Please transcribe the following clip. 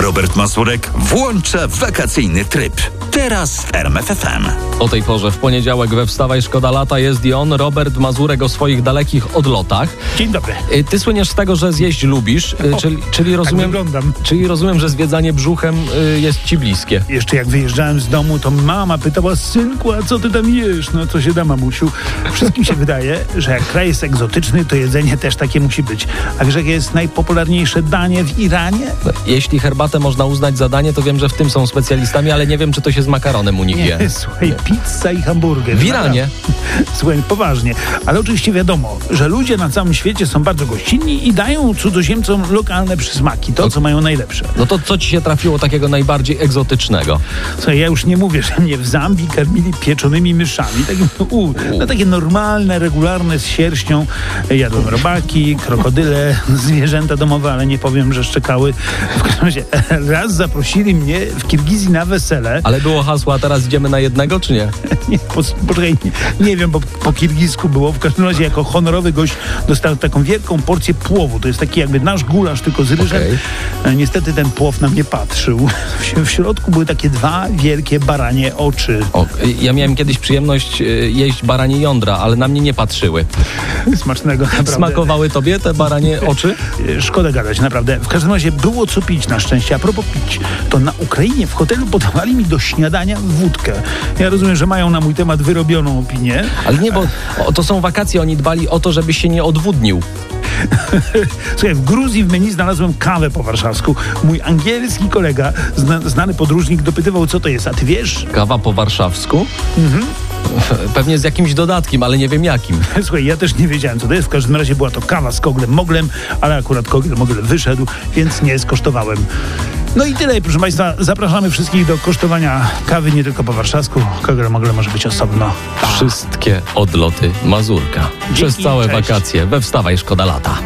Robert Mazurek włącza wakacyjny tryb. Teraz w RMFFM. O tej porze w poniedziałek we Wstawaj Szkoda Lata jest i on, Robert Mazurek o swoich dalekich odlotach. Dzień dobry. Y, Ty słyniesz z tego, że zjeść lubisz, y, czyli, czyli, rozumiem, wyglądam. czyli rozumiem, że zwiedzanie brzuchem y, jest ci bliskie. Jeszcze jak wyjeżdżałem z domu, to mama pytała, synku, a co ty tam jesz? No co się da, mamusiu? Wszystkim się wydaje, że jak kraj jest egzotyczny, to jedzenie też takie musi być. A wiesz, jakie jest najpopularniejsze danie w Iranie? Jeśli herbatę można uznać za danie, to wiem, że w tym są specjalistami, ale nie wiem, czy to się z makaronem u nich je. Słuchaj, pizza i hamburger. W Iranie? Słuchaj, poważnie. Ale oczywiście wiadomo, że ludzie na całym świecie są bardzo gościnni i dają cudzoziemcom lokalne przysmaki, to co mają najlepsze. No to co ci się trafiło takiego najbardziej egzotycznego? Słuchaj, ja już nie mówię, że mnie w Zambii karmili pieczonymi myszami. Takim, u, no takie normalne, regularne z sierścią. Jadłem robaki, krokodyle, zwierzęta domowe, ale nie powiem, że szczekały. W każdym razie raz zaprosili mnie w Kirgizji na wesele. Ale było hasło, a teraz idziemy na jednego, czy nie? Nie, po, poczekaj, nie, nie wiem, bo po kirgijsku było. W każdym razie jako honorowy gość dostał taką wielką porcję płowu. To jest taki jakby nasz gulasz, tylko z ryżem. Okej. E, Niestety ten płow na mnie patrzył. W, środku były takie dwa wielkie baranie oczy. O, ja miałem kiedyś przyjemność y, jeść baranie jądra, ale na mnie nie patrzyły. Smacznego, naprawdę. Smakowały tobie te baranie oczy? E, Szkoda gadać, naprawdę. W każdym razie było co pić na szczęście. A propos pić, to na Ukrainie w hotelu podawali mi do śniadania wódkę. Ja rozumiem, że mają na mój temat wyrobioną opinię. Ale nie, bo to są wakacje, oni dbali o to, żebyś się nie odwódnił. Słuchaj, w Gruzji w menu znalazłem kawę po warszawsku. Mój angielski kolega, zna, znany podróżnik, dopytywał, co to jest. A ty wiesz? Kawa po warszawsku? Pewnie z jakimś dodatkiem, ale nie wiem jakim. Słuchaj, ja też nie wiedziałem, co to jest. W każdym razie była to kawa z koglem moglem, ale akurat kogel wyszedł, więc nie skosztowałem. No i tyle, proszę Państwa. Zapraszamy wszystkich do kosztowania kawy nie tylko po warszawsku. Kogel mogle może być osobno. Wszystkie odloty Mazurka. Przez Dzięki, całe cześć. wakacje we Wstawaj Szkoda Lata.